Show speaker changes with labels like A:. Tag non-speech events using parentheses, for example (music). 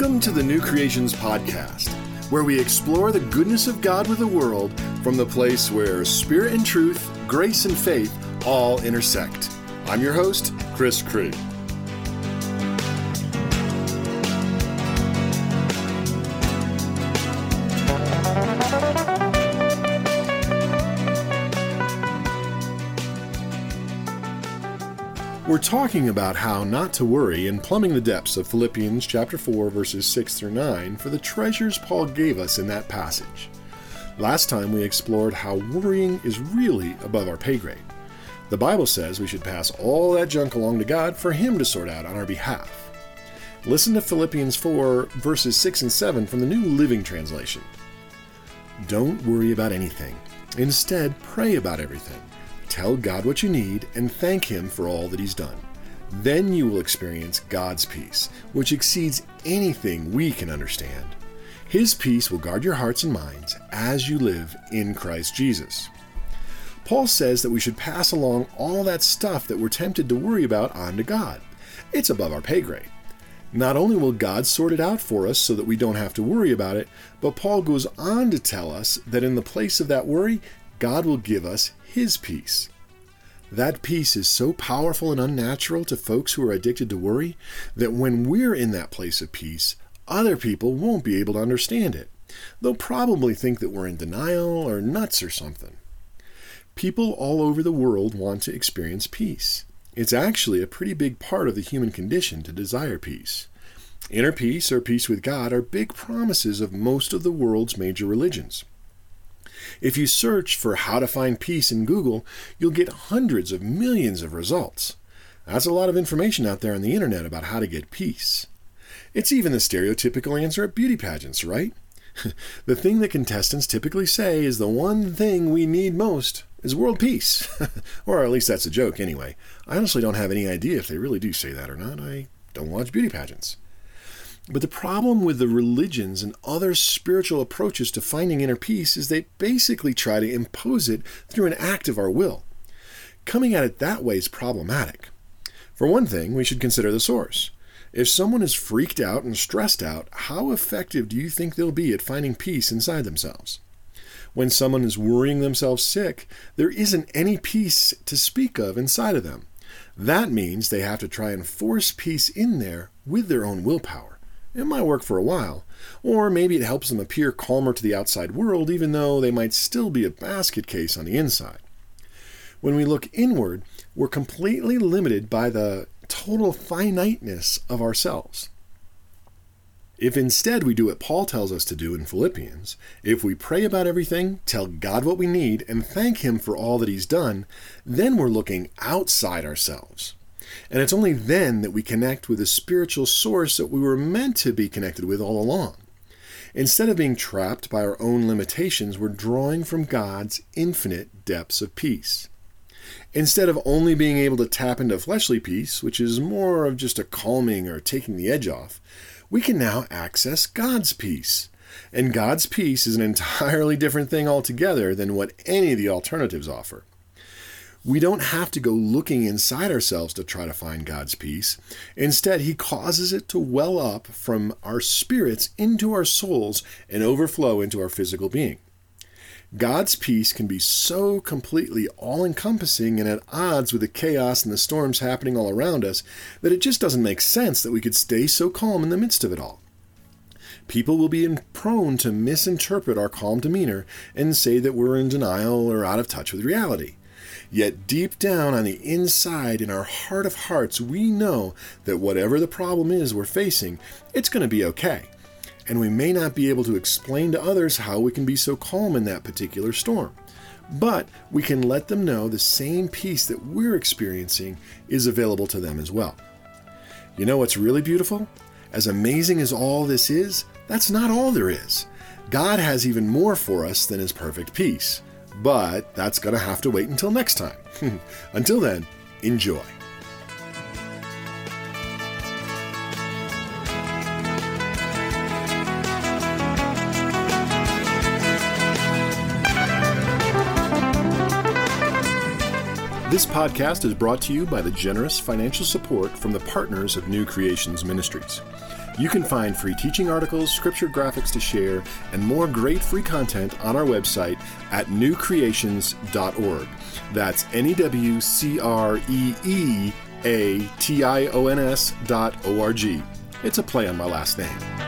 A: Welcome to the New Creeations Podcast, where we explore the goodness of God with the world from the place where spirit and truth, grace and faith all intersect. I'm your host, Chris Creed. We're talking about how not to worry and plumbing the depths of Philippians chapter 4 verses 6 through 9 for the treasures Paul gave us in that passage. Last time we explored how worrying is really above our pay grade. The Bible says we should pass all that junk along to God for him to sort out on our behalf. Listen to Philippians 4 verses 6 and 7 from the New Living Translation. Don't worry about anything. Instead, pray about everything. Tell God what you need and thank Him for all that He's done. Then you will experience God's peace, which exceeds anything we can understand. His peace will guard your hearts and minds as you live in Christ Jesus. Paul says that we should pass along all that stuff that we're tempted to worry about onto God. It's above our pay grade. Not only will God sort it out for us so that we don't have to worry about it, but Paul goes on to tell us that in the place of that worry, God will give us His peace. That peace is so powerful and unnatural to folks who are addicted to worry that when we're in that place of peace, other people won't be able to understand it. They'll probably think that we're in denial or nuts or something. People all over the world want to experience peace. It's actually a pretty big part of the human condition to desire peace. Inner peace or peace with God are big promises of most of the world's major religions. If you search for how to find peace in Google, you'll get hundreds of millions of results. That's a lot of information out there on the internet about how to get peace. It's even the stereotypical answer at beauty pageants, right? (laughs) the thing that contestants typically say is the one thing we need most is world peace. (laughs) or at least that's a joke, anyway. I honestly don't have any idea if they really do say that or not. I don't watch beauty pageants. But the problem with the religions and other spiritual approaches to finding inner peace is they basically try to impose it through an act of our will. Coming at it that way is problematic. For one thing, we should consider the source. If someone is freaked out and stressed out, how effective do you think they'll be at finding peace inside themselves? When someone is worrying themselves sick, there isn't any peace to speak of inside of them. That means they have to try and force peace in there with their own willpower. It might work for a while. Or maybe it helps them appear calmer to the outside world, even though they might still be a basket case on the inside. When we look inward, we're completely limited by the total finiteness of ourselves. If instead we do what Paul tells us to do in Philippians, if we pray about everything, tell God what we need, and thank Him for all that He's done, then we're looking outside ourselves. And it's only then that we connect with the spiritual source that we were meant to be connected with all along. Instead of being trapped by our own limitations, we're drawing from God's infinite depths of peace. Instead of only being able to tap into fleshly peace, which is more of just a calming or taking the edge off, we can now access God's peace. And God's peace is an (laughs) entirely different thing altogether than what any of the alternatives offer. We don't have to go looking inside ourselves to try to find God's peace. Instead, He causes it to well up from our spirits into our souls and overflow into our physical being. God's peace can be so completely all encompassing and at odds with the chaos and the storms happening all around us that it just doesn't make sense that we could stay so calm in the midst of it all. People will be prone to misinterpret our calm demeanor and say that we're in denial or out of touch with reality. Yet deep down on the inside, in our heart of hearts, we know that whatever the problem is we're facing, it's going to be okay. And we may not be able to explain to others how we can be so calm in that particular storm. But we can let them know the same peace that we're experiencing is available to them as well. You know what's really beautiful? As amazing as all this is, that's not all there is. God has even more for us than His perfect peace but that's going to have to wait until next time. (laughs) until then, enjoy. This podcast is brought to you by the generous financial support from the partners of New Creeations Ministries. You can find free teaching articles, scripture graphics to share, and more great free content on our website at newcreeations.org. That's N E W C R E E A T I O N S dot O R G. It's a play on my last name.